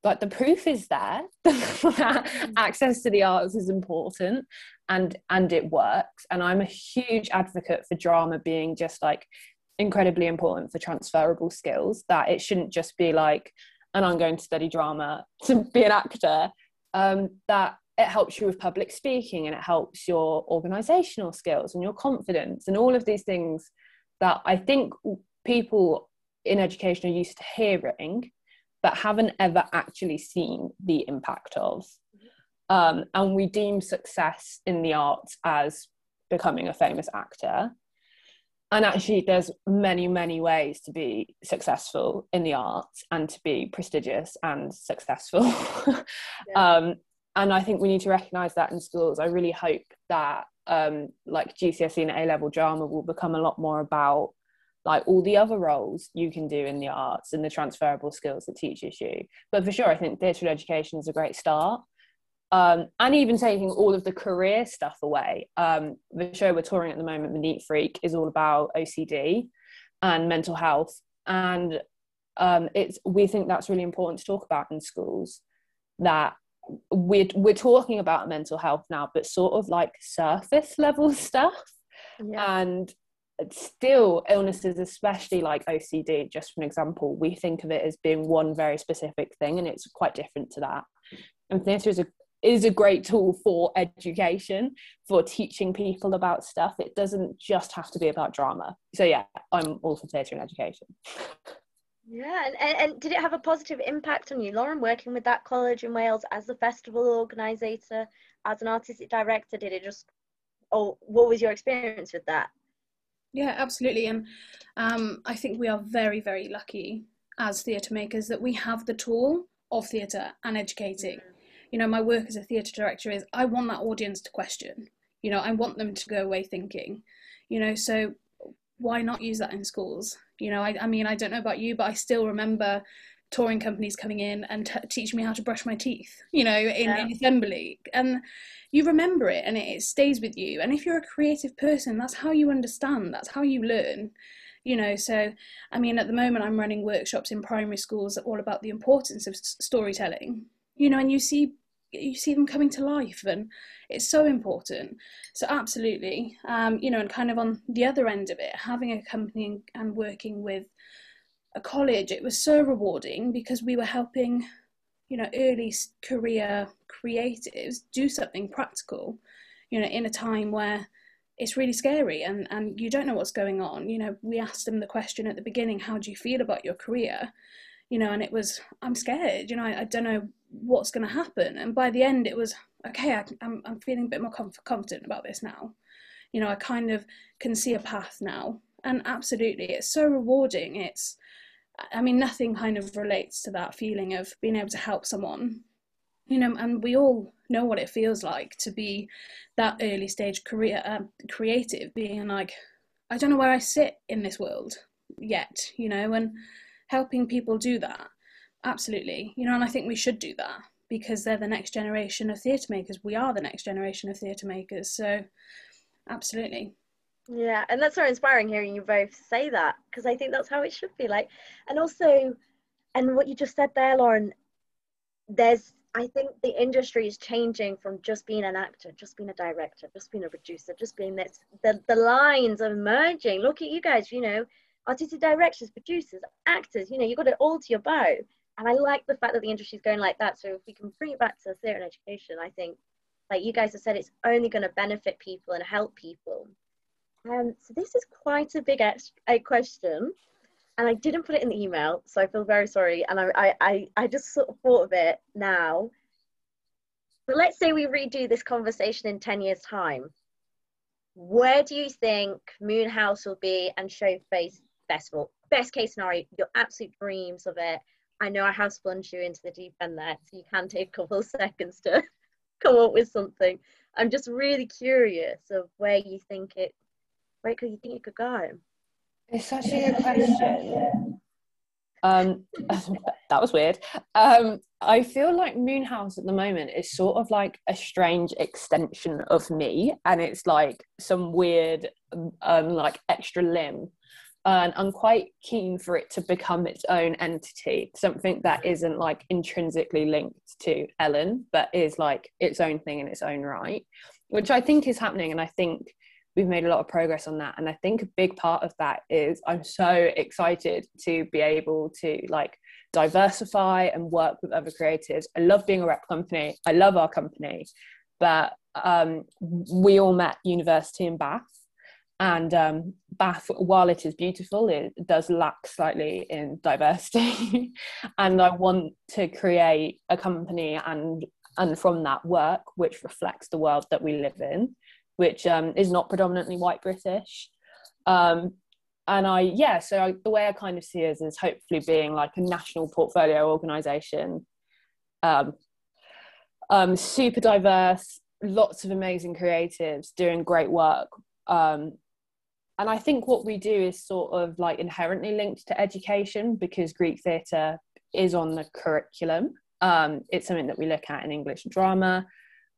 like the proof is there that mm. access to the arts is important and and it works. And i'm a huge advocate for drama being just like incredibly important for transferable skills that it shouldn't just be like and i'm going to study drama to be an actor. Um, that it helps you with public speaking and it helps your organizational skills and your confidence and all of these things that i think people in education are used to hearing but haven't ever actually seen the impact of. Um, and we deem success in the arts as becoming a famous actor and actually there's many many ways to be successful in the arts and to be prestigious and successful. Yeah. um, and i think we need to recognize that in schools. I really hope that um, like gcse and a level drama will become a lot more about like all the other roles you can do in the arts and the transferable skills that teaches you. But for sure i think theatre education is a great start um, and even taking all of the career stuff away. Um, the show we're touring at the moment, The Neat Freak, is all about OCD and mental health. And um, it's we think that's really important to talk about in schools that we're we're talking about mental health now but sort of like surface level stuff yeah. and still illnesses especially like ocd just for an example we think of it as being one very specific thing and it's quite different to that and theatre is a is a great tool for education for teaching people about stuff. It doesn't just have to be about drama. So yeah i'm all for theatre and education. Yeah and, and, and did it have a positive impact on you? Lauren working with that college in wales as the festival organizer as an artistic director did it just oh what was your experience with that? Yeah absolutely and um, i think we are very very lucky as theatre makers that we have the tool of theatre and educating. Mm-hmm you know my work as a theatre director is i want that audience to question. You know i want them to go away thinking. You know so why not use that in schools? You know i, I mean i don't know about you but i still remember touring companies coming in and t- teaching me how to brush my teeth you know in, yeah. in assembly and you remember it and it, it stays with you. And if you're a creative person that's how you understand that's how you learn you know. So i mean at the moment i'm running workshops in primary schools all about the importance of storytelling you know, and you see you see them coming to life and it's so important. So absolutely um, you know and kind of on the other end of it having a company and working with a college it was so rewarding because we were helping you know early career creatives do something practical you know in a time where it's really scary and and you don't know what's going on. You know we asked them the question at the beginning how do you feel about your career? You know and it was i'm scared. You know i, I don't know what's going to happen. And by the end it was okay I, am I'm feeling a bit more confident about this now. You know i kind of can see a path now. And absolutely it's so rewarding. It's i mean nothing kind of relates to that feeling of being able to help someone. You know and we all know what it feels like to be that early stage career uh, creative being like i don't know where i sit in this world yet you know and helping people do that absolutely. You know and i think we should do that because they're the next generation of theatre makers. We are the next generation of theatre makers so absolutely. Yeah and that's so inspiring hearing you both say that because i think that's how it should be like and also and what you just said there lauren there's i think the industry is changing from just being an actor just being a director just being a producer just being this the, the lines are merging. Look at you guys you know artistic directors producers actors you know you got it all to your bow and I like the fact that the industry is going like that. So if we can bring it back to the theatre and education, I think, like you guys have said, it's only going to benefit people and help people. Um, so this is quite a big ex- a question, and I didn't put it in the email, so I feel very sorry. And I, I, I just sort of thought of it now. But let's say we redo this conversation in 10 years' time. Where do you think Moonhouse will be and Showface Festival? Best case scenario, your absolute dreams of it I know I have sponged you into the deep end there, so you can take a couple of seconds to come up with something. I'm just really curious of where you think it, where could you think it could go? It's such a good question. Um, that was weird. Um, I feel like Moonhouse at the moment is sort of like a strange extension of me, and it's like some weird, um, like extra limb and I'm quite keen for it to become its own entity, something that isn't like intrinsically linked to Ellen, but is like its own thing in its own right, which I think is happening. And I think we've made a lot of progress on that. And I think a big part of that is I'm so excited to be able to like diversify and work with other creatives. I love being a rep company, I love our company, but um, we all met university in Bath and um, Bath, while it is beautiful, it does lack slightly in diversity. and I want to create a company and and from that work which reflects the world that we live in, which um, is not predominantly white British. Um, and I, yeah, so I, the way I kind of see it is hopefully being like a national portfolio organization, um, um, super diverse, lots of amazing creatives doing great work, um, and I think what we do is sort of like inherently linked to education because Greek theatre is on the curriculum. Um, it's something that we look at in English drama,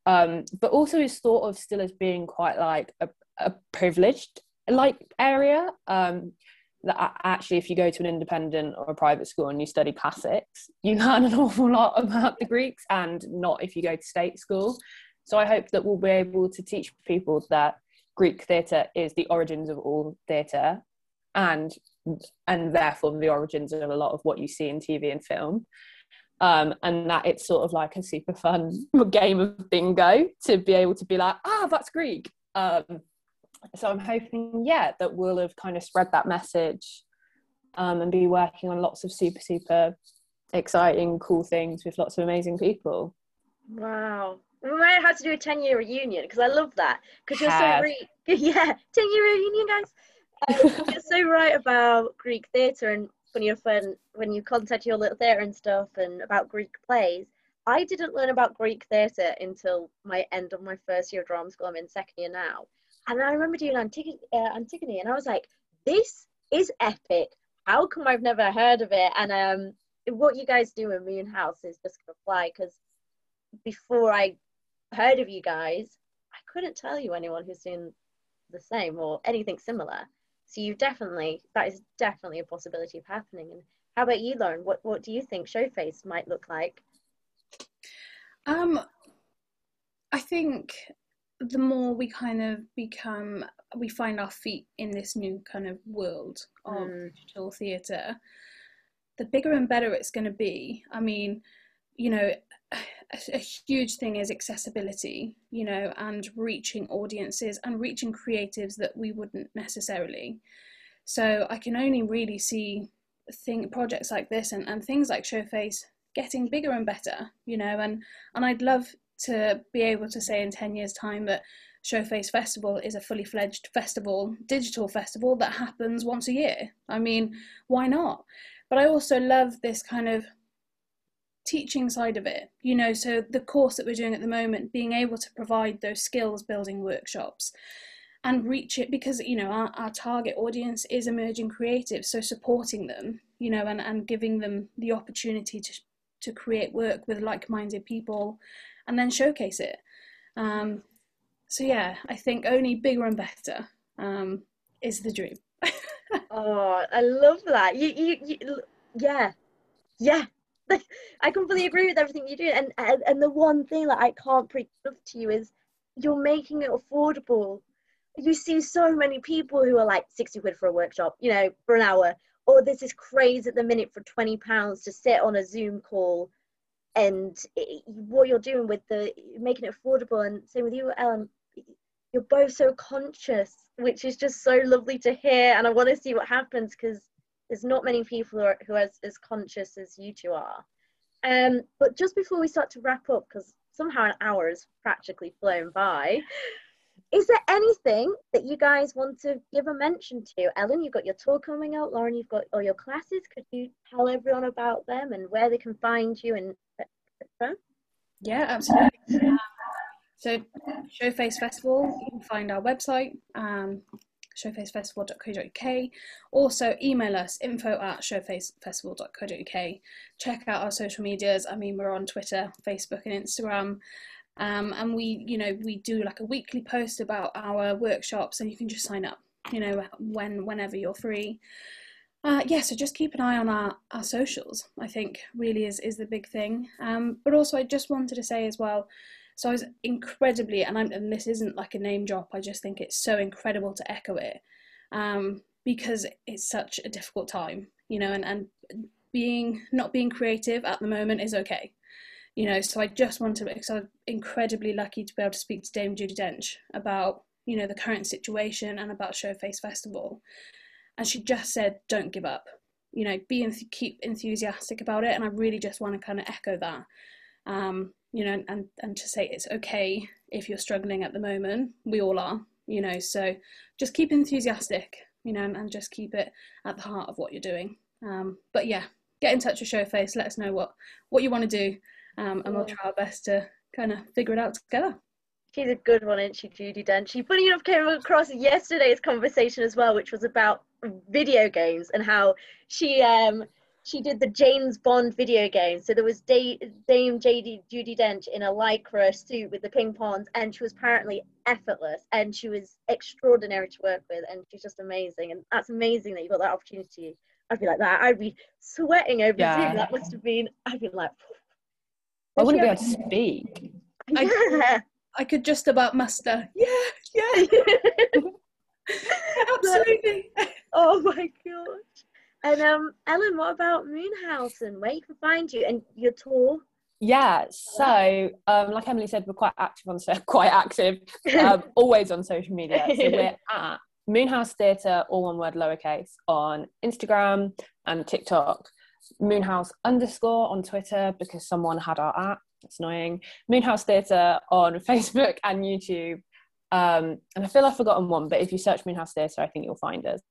um, but also is thought of still as being quite like a, a privileged like area. Um, that actually if you go to an independent or a private school and you study classics you learn an awful lot about the greeks and not if you go to state school so i hope that we'll be able to teach people that greek theatre is the origins of all theatre and and therefore the origins of a lot of what you see in tv and film um, and that it's sort of like a super fun game of bingo to be able to be like ah that's greek um, so I'm hoping, yeah, that we'll have kind of spread that message um, and be working on lots of super, super exciting, cool things with lots of amazing people. Wow. We might have to do a 10 year reunion because I love that. Because you're so re- yeah, 10 year reunion, guys. Um, you're so right about Greek theatre and when you're fun, when you contact your little theatre and stuff and about Greek plays. I didn't learn about Greek theatre until my end of my first year of drama school. I'm in second year now. And I remember doing Antig- uh, Antigone, and I was like, this is epic. How come I've never heard of it? And um, what you guys do in Moonhouse is just gonna fly because before I heard of you guys, I couldn't tell you anyone who's doing the same or anything similar. So you definitely that is definitely a possibility of happening. And how about you, Lauren? What what do you think Showface might look like? Um, I think the more we kind of become we find our feet in this new kind of world of mm. digital theatre the bigger and better it's going to be i mean you know a, huge thing is accessibility you know and reaching audiences and reaching creatives that we wouldn't necessarily so i can only really see thing projects like this and, and things like showface getting bigger and better you know and and i'd love to be able to say in 10 years' time that Showface Festival is a fully fledged festival, digital festival that happens once a year. I mean, why not? But I also love this kind of teaching side of it, you know, so the course that we're doing at the moment, being able to provide those skills building workshops and reach it because, you know, our, our target audience is emerging creatives, so supporting them, you know, and, and giving them the opportunity to, to create work with like minded people and then showcase it. Um, so yeah, I think only bigger and better um, is the dream. oh, I love that. You, you, you yeah, yeah. I completely agree with everything you do, and, and and the one thing that I can't preach enough to you is you're making it affordable. You see so many people who are like sixty quid for a workshop, you know, for an hour, or this craze at the minute for twenty pounds to sit on a Zoom call and it, what you're doing with the making it affordable and same with you ellen you're both so conscious which is just so lovely to hear and i want to see what happens because there's not many people who are, who are as, conscious as you two are um, but just before we start to wrap up because somehow an hour has practically flown by is there anything that you guys want to give a mention to ellen you've got your tour coming out lauren you've got all your classes could you tell everyone about them and where they can find you and etc.? yeah, absolutely. Um, so, Showface Festival, you can find our website, um, showfacefestival.co.uk. Also, email us info at showfacefestival.co.uk. Check out our social medias. I mean, we're on Twitter, Facebook, and Instagram. Um, and we, you know, we do like a weekly post about our workshops, and you can just sign up, you know, when whenever you're free. Uh, yeah, so just keep an eye on our, our socials, I think really is, is the big thing. Um, but also, I just wanted to say as well, so I was incredibly, and, I'm, and this isn't like a name drop, I just think it's so incredible to echo it um, because it's such a difficult time, you know, and, and being not being creative at the moment is okay. You know, so I just want to, because I'm incredibly lucky to be able to speak to Dame Judi Dench about, you know, the current situation and about Showface Festival and she just said don't give up you know be keep enthusiastic about it and i really just want to kind of echo that um, you know and and to say it's okay if you're struggling at the moment we all are you know so just keep enthusiastic you know and, and just keep it at the heart of what you're doing. Um, but yeah get in touch with showface let us know what what you want to do um, and we'll try our best to kind of figure it out together. She's a good one, isn't she, Judi Dench? She, funny enough, came across yesterday's conversation as well, which was about video games and how she um she did the James Bond video game. So there was Dame JD Judi Dench in a lycra suit with the ping pongs, and she was apparently effortless, and she was extraordinary to work with, and she's just amazing. And that's amazing that you got that opportunity. I'd be like that. I'd be sweating over yeah. Zoom. That must have been. I'd be like. I wouldn't be able to speak. Yeah. I, I could just about muster. Yeah, yeah. Absolutely. oh my gosh. And um, Ellen, what about Moonhouse and where you can find you and your tour? Yeah, so um, like Emily said, we're quite active on so quite active, um, always on social media. So we're at Moonhouse Theatre, all one word, lowercase, on Instagram and TikTok. Moonhouse underscore on Twitter because someone had our app. It's annoying. Moonhouse Theatre on Facebook and YouTube. Um, and I feel I've forgotten one, but if you search Moonhouse Theatre, I think you'll find us.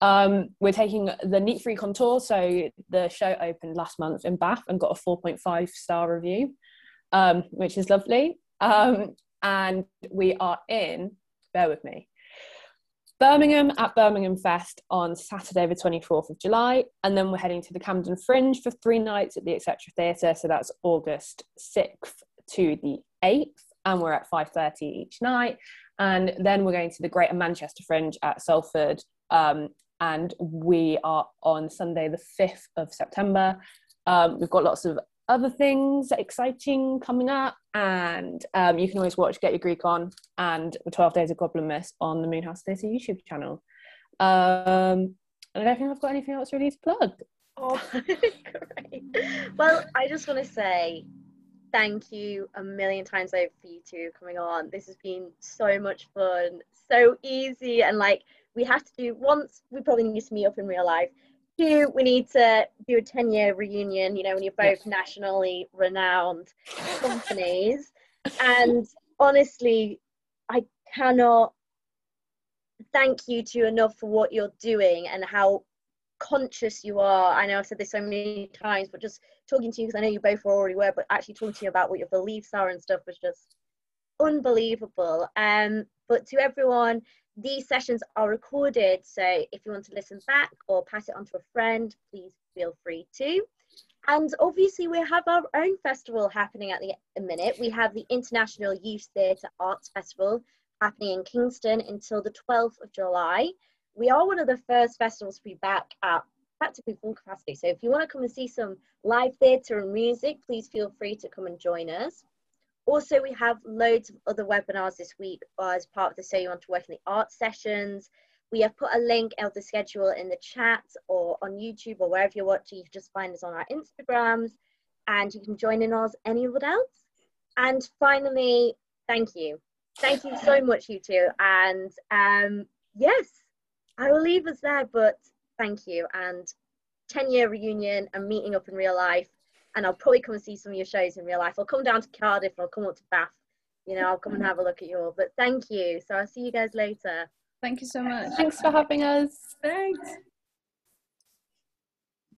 Um, we're taking the Neat Freak on tour. So the show opened last month in Bath and got a 4.5 star review, um, which is lovely. Um, and we are in, bear with me, Birmingham at Birmingham Fest on Saturday, the 24th of July. And then we're heading to the Camden Fringe for three nights at the Etc. Theatre. So that's August 6th to the 8th. And we're at 5.30 each night. And then we're going to the Greater Manchester Fringe at Salford um, and we are on Sunday, the 5th of September. Um, we've got lots of other things exciting coming up, and um, you can always watch Get Your Greek On and the 12 Days of Goblinmas on the Moonhouse Theatre YouTube channel. Um, and I don't think I've got anything else really to plug. Oh, great. Well, I just want to say thank you a million times over for you two coming on. This has been so much fun, so easy, and like we have to do once we probably need to meet up in real life. Two we need to do a 10 year reunion you know when you're both yes. nationally renowned companies. And honestly i cannot thank you to enough for what you're doing and how conscious you are. I know i've said this so many times but just talking to you because i know you both already were but actually talking to you about what your beliefs are and stuff was just unbelievable. Um but to everyone these sessions are recorded, so if you want to listen back or pass it on to a friend, please feel free to. And obviously, we have our own festival happening at the minute. We have the International Youth Theatre Arts Festival happening in Kingston until the 12th of July. We are one of the first festivals to be back at practically full capacity. So if you want to come and see some live theatre and music, please feel free to come and join us. Also, we have loads of other webinars this week as part of the So You Want to Work in the Arts sessions. We have put a link of the schedule in the chat or on YouTube or wherever you're watching. You can just find us on our Instagrams and you can join in us anyone else. And finally, thank you. Thank you so much, you two. And um, yes, I will leave us there, but thank you. And 10 year reunion and meeting up in real life and I'll probably come and see some of your shows in real life. I'll come down to Cardiff or I'll come up to Bath. You know, I'll come and mm. have a look at you all. But thank you. So I'll see you guys later. Thank you so much. Thanks for having us. Thanks.